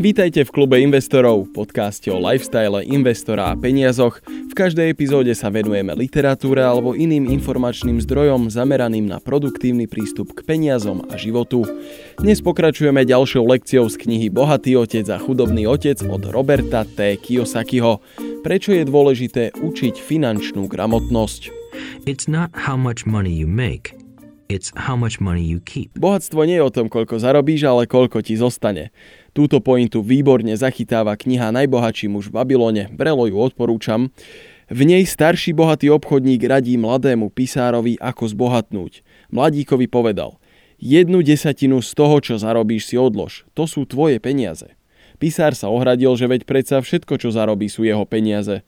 Vítajte v klube investorov, podcaste o lifestyle, investora a peniazoch. V každej epizóde sa venujeme literatúre alebo iným informačným zdrojom zameraným na produktívny prístup k peniazom a životu. Dnes pokračujeme ďalšou lekciou z knihy Bohatý otec a chudobný otec od Roberta T. Kiyosakiho. Prečo je dôležité učiť finančnú gramotnosť? It's not how much money you make, it's how much money you keep. Bohatstvo nie je o tom, koľko zarobíš, ale koľko ti zostane. Túto pointu výborne zachytáva kniha Najbohatší muž v Babylone, vrelo ju odporúčam. V nej starší bohatý obchodník radí mladému pisárovi, ako zbohatnúť. Mladíkovi povedal, jednu desatinu z toho, čo zarobíš si odlož. To sú tvoje peniaze. Pisár sa ohradil, že veď predsa všetko, čo zarobí, sú jeho peniaze.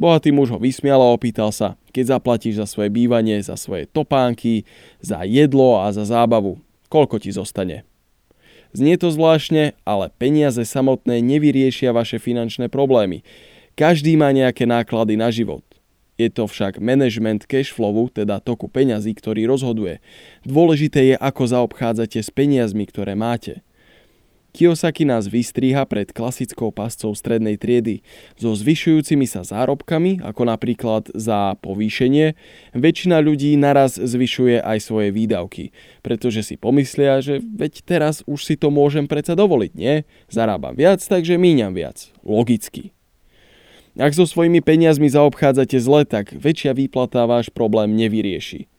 Bohatý muž ho vysmial a opýtal sa, keď zaplatíš za svoje bývanie, za svoje topánky, za jedlo a za zábavu, koľko ti zostane. Znie to zvláštne, ale peniaze samotné nevyriešia vaše finančné problémy. Každý má nejaké náklady na život. Je to však management cashflowu, teda toku peňazí, ktorý rozhoduje. Dôležité je, ako zaobchádzate s peniazmi, ktoré máte. Kiyosaki nás vystríha pred klasickou pascou strednej triedy so zvyšujúcimi sa zárobkami, ako napríklad za povýšenie. Väčšina ľudí naraz zvyšuje aj svoje výdavky, pretože si pomyslia, že veď teraz už si to môžem predsa dovoliť, nie? Zarábam viac, takže míňam viac. Logicky. Ak so svojimi peniazmi zaobchádzate zle, tak väčšia výplata váš problém nevyrieši.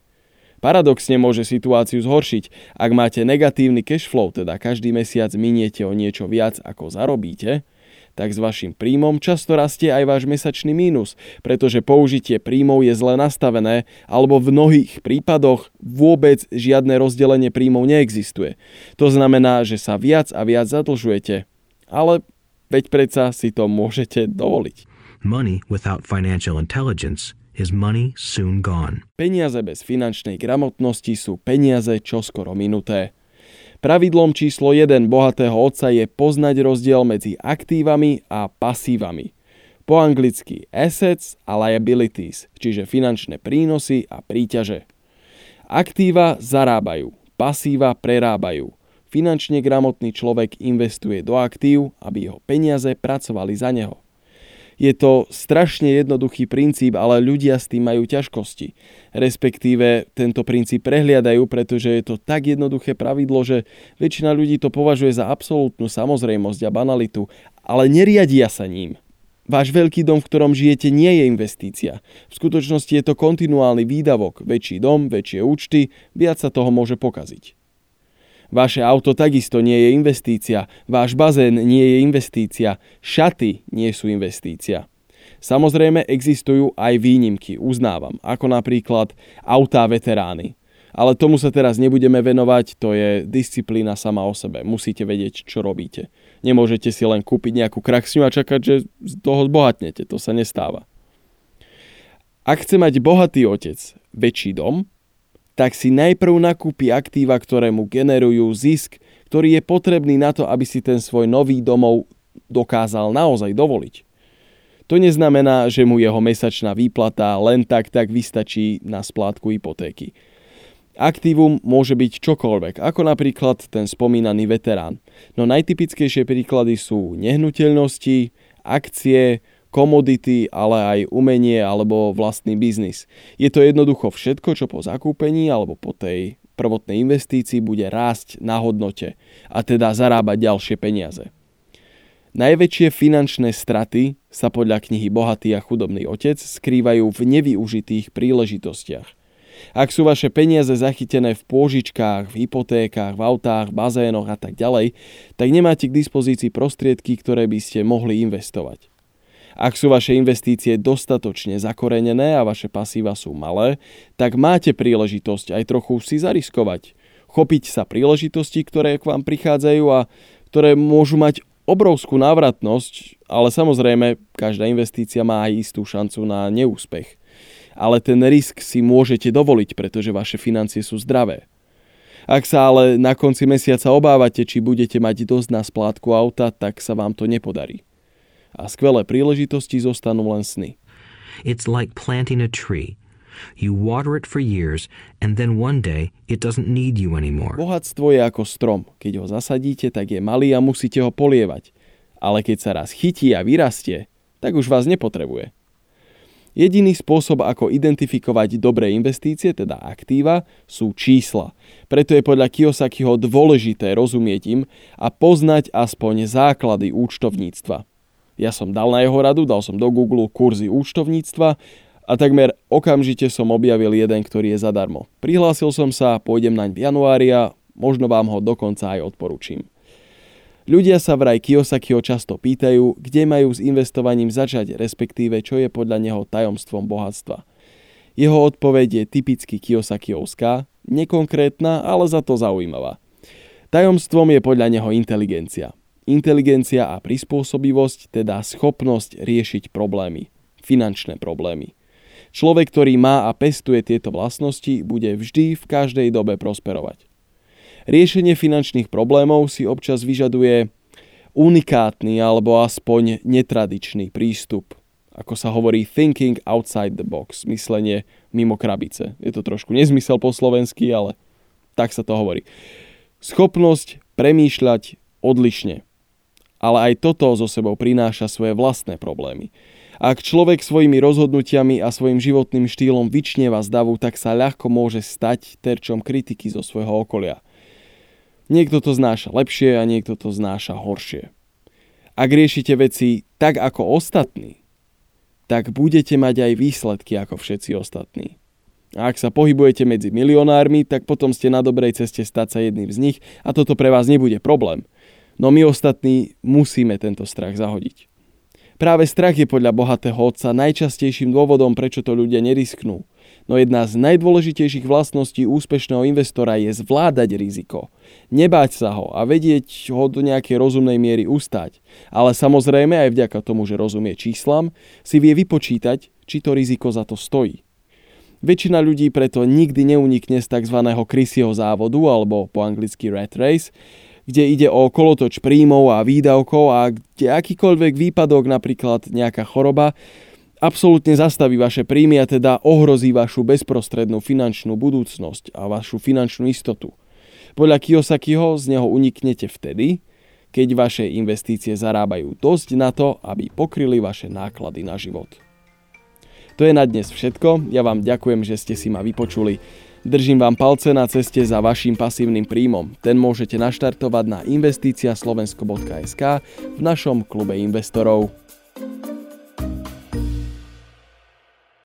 Paradoxne môže situáciu zhoršiť. Ak máte negatívny cash flow, teda každý mesiac miniete o niečo viac ako zarobíte, tak s vašim príjmom často rastie aj váš mesačný mínus, pretože použitie príjmov je zle nastavené alebo v mnohých prípadoch vôbec žiadne rozdelenie príjmov neexistuje. To znamená, že sa viac a viac zadlžujete. Ale veď predsa si to môžete dovoliť. Money without financial intelligence is money soon gone. Peniaze bez finančnej gramotnosti sú peniaze čoskoro minuté. Pravidlom číslo 1 bohatého otca je poznať rozdiel medzi aktívami a pasívami. Po anglicky assets a liabilities, čiže finančné prínosy a príťaže. Aktíva zarábajú, pasíva prerábajú. Finančne gramotný človek investuje do aktív, aby jeho peniaze pracovali za neho. Je to strašne jednoduchý princíp, ale ľudia s tým majú ťažkosti. Respektíve tento princíp prehliadajú, pretože je to tak jednoduché pravidlo, že väčšina ľudí to považuje za absolútnu samozrejmosť a banalitu, ale neriadia sa ním. Váš veľký dom, v ktorom žijete, nie je investícia. V skutočnosti je to kontinuálny výdavok. Väčší dom, väčšie účty, viac sa toho môže pokaziť. Vaše auto takisto nie je investícia, váš bazén nie je investícia, šaty nie sú investícia. Samozrejme existujú aj výnimky, uznávam, ako napríklad autá veterány. Ale tomu sa teraz nebudeme venovať, to je disciplína sama o sebe. Musíte vedieť, čo robíte. Nemôžete si len kúpiť nejakú kraxňu a čakať, že z toho zbohatnete. To sa nestáva. Ak chce mať bohatý otec väčší dom, tak si najprv nakúpi aktíva, ktoré mu generujú zisk, ktorý je potrebný na to, aby si ten svoj nový domov dokázal naozaj dovoliť. To neznamená, že mu jeho mesačná výplata len tak tak vystačí na splátku hypotéky. Aktívum môže byť čokoľvek, ako napríklad ten spomínaný veterán. No najtypickejšie príklady sú nehnuteľnosti, akcie, komodity, ale aj umenie alebo vlastný biznis. Je to jednoducho všetko, čo po zakúpení alebo po tej prvotnej investícii bude rásť na hodnote a teda zarábať ďalšie peniaze. Najväčšie finančné straty sa podľa knihy Bohatý a chudobný otec skrývajú v nevyužitých príležitostiach. Ak sú vaše peniaze zachytené v pôžičkách, v hypotékach, v autách, bazénoch a tak ďalej, tak nemáte k dispozícii prostriedky, ktoré by ste mohli investovať. Ak sú vaše investície dostatočne zakorenené a vaše pasíva sú malé, tak máte príležitosť aj trochu si zariskovať. Chopiť sa príležitosti, ktoré k vám prichádzajú a ktoré môžu mať obrovskú návratnosť, ale samozrejme každá investícia má aj istú šancu na neúspech. Ale ten risk si môžete dovoliť, pretože vaše financie sú zdravé. Ak sa ale na konci mesiaca obávate, či budete mať dosť na splátku auta, tak sa vám to nepodarí a skvelé príležitosti zostanú len sny. It's like planting a tree. You water it for years and then one day it doesn't need you anymore. Bohatstvo je ako strom. Keď ho zasadíte, tak je malý a musíte ho polievať. ale keď sa raz chytí a vyrastie, tak už vás nepotrebuje. Jediný spôsob, ako identifikovať dobré investície, teda aktíva, sú čísla. Preto je podľa Kiyosakiho dôležité rozumieť im a poznať aspoň základy účtovníctva. Ja som dal na jeho radu, dal som do Google kurzy účtovníctva a takmer okamžite som objavil jeden, ktorý je zadarmo. Prihlásil som sa, pôjdem naň v januári a možno vám ho dokonca aj odporučím. Ľudia sa vraj Kiyosakiho často pýtajú, kde majú s investovaním začať, respektíve čo je podľa neho tajomstvom bohatstva. Jeho odpoveď je typicky Kiyosakiovská, nekonkrétna, ale za to zaujímavá. Tajomstvom je podľa neho inteligencia. Inteligencia a prispôsobivosť, teda schopnosť riešiť problémy, finančné problémy. Človek, ktorý má a pestuje tieto vlastnosti, bude vždy v každej dobe prosperovať. Riešenie finančných problémov si občas vyžaduje unikátny alebo aspoň netradičný prístup. Ako sa hovorí thinking outside the box, myslenie mimo krabice. Je to trošku nezmysel po slovensky, ale tak sa to hovorí. Schopnosť premýšľať odlišne. Ale aj toto zo sebou prináša svoje vlastné problémy. Ak človek svojimi rozhodnutiami a svojim životným štýlom vyčnieva z davu, tak sa ľahko môže stať terčom kritiky zo svojho okolia – Niekto to znáša lepšie a niekto to znáša horšie. Ak riešite veci tak ako ostatní, tak budete mať aj výsledky ako všetci ostatní. A ak sa pohybujete medzi milionármi, tak potom ste na dobrej ceste stať sa jedným z nich a toto pre vás nebude problém. No my ostatní musíme tento strach zahodiť. Práve strach je podľa bohatého otca najčastejším dôvodom, prečo to ľudia nerisknú. No jedna z najdôležitejších vlastností úspešného investora je zvládať riziko. Nebáť sa ho a vedieť ho do nejakej rozumnej miery ustať. Ale samozrejme aj vďaka tomu, že rozumie číslam, si vie vypočítať, či to riziko za to stojí. Väčšina ľudí preto nikdy neunikne z tzv. krysieho závodu alebo po anglicky rat race, kde ide o kolotoč príjmov a výdavkov a kde akýkoľvek výpadok, napríklad nejaká choroba, absolútne zastaví vaše príjmy a teda ohrozí vašu bezprostrednú finančnú budúcnosť a vašu finančnú istotu. Podľa Kiyosakiho z neho uniknete vtedy, keď vaše investície zarábajú dosť na to, aby pokryli vaše náklady na život. To je na dnes všetko, ja vám ďakujem, že ste si ma vypočuli. Držím vám palce na ceste za vašim pasívnym príjmom. Ten môžete naštartovať na investíciaslovensko.sk v našom klube investorov.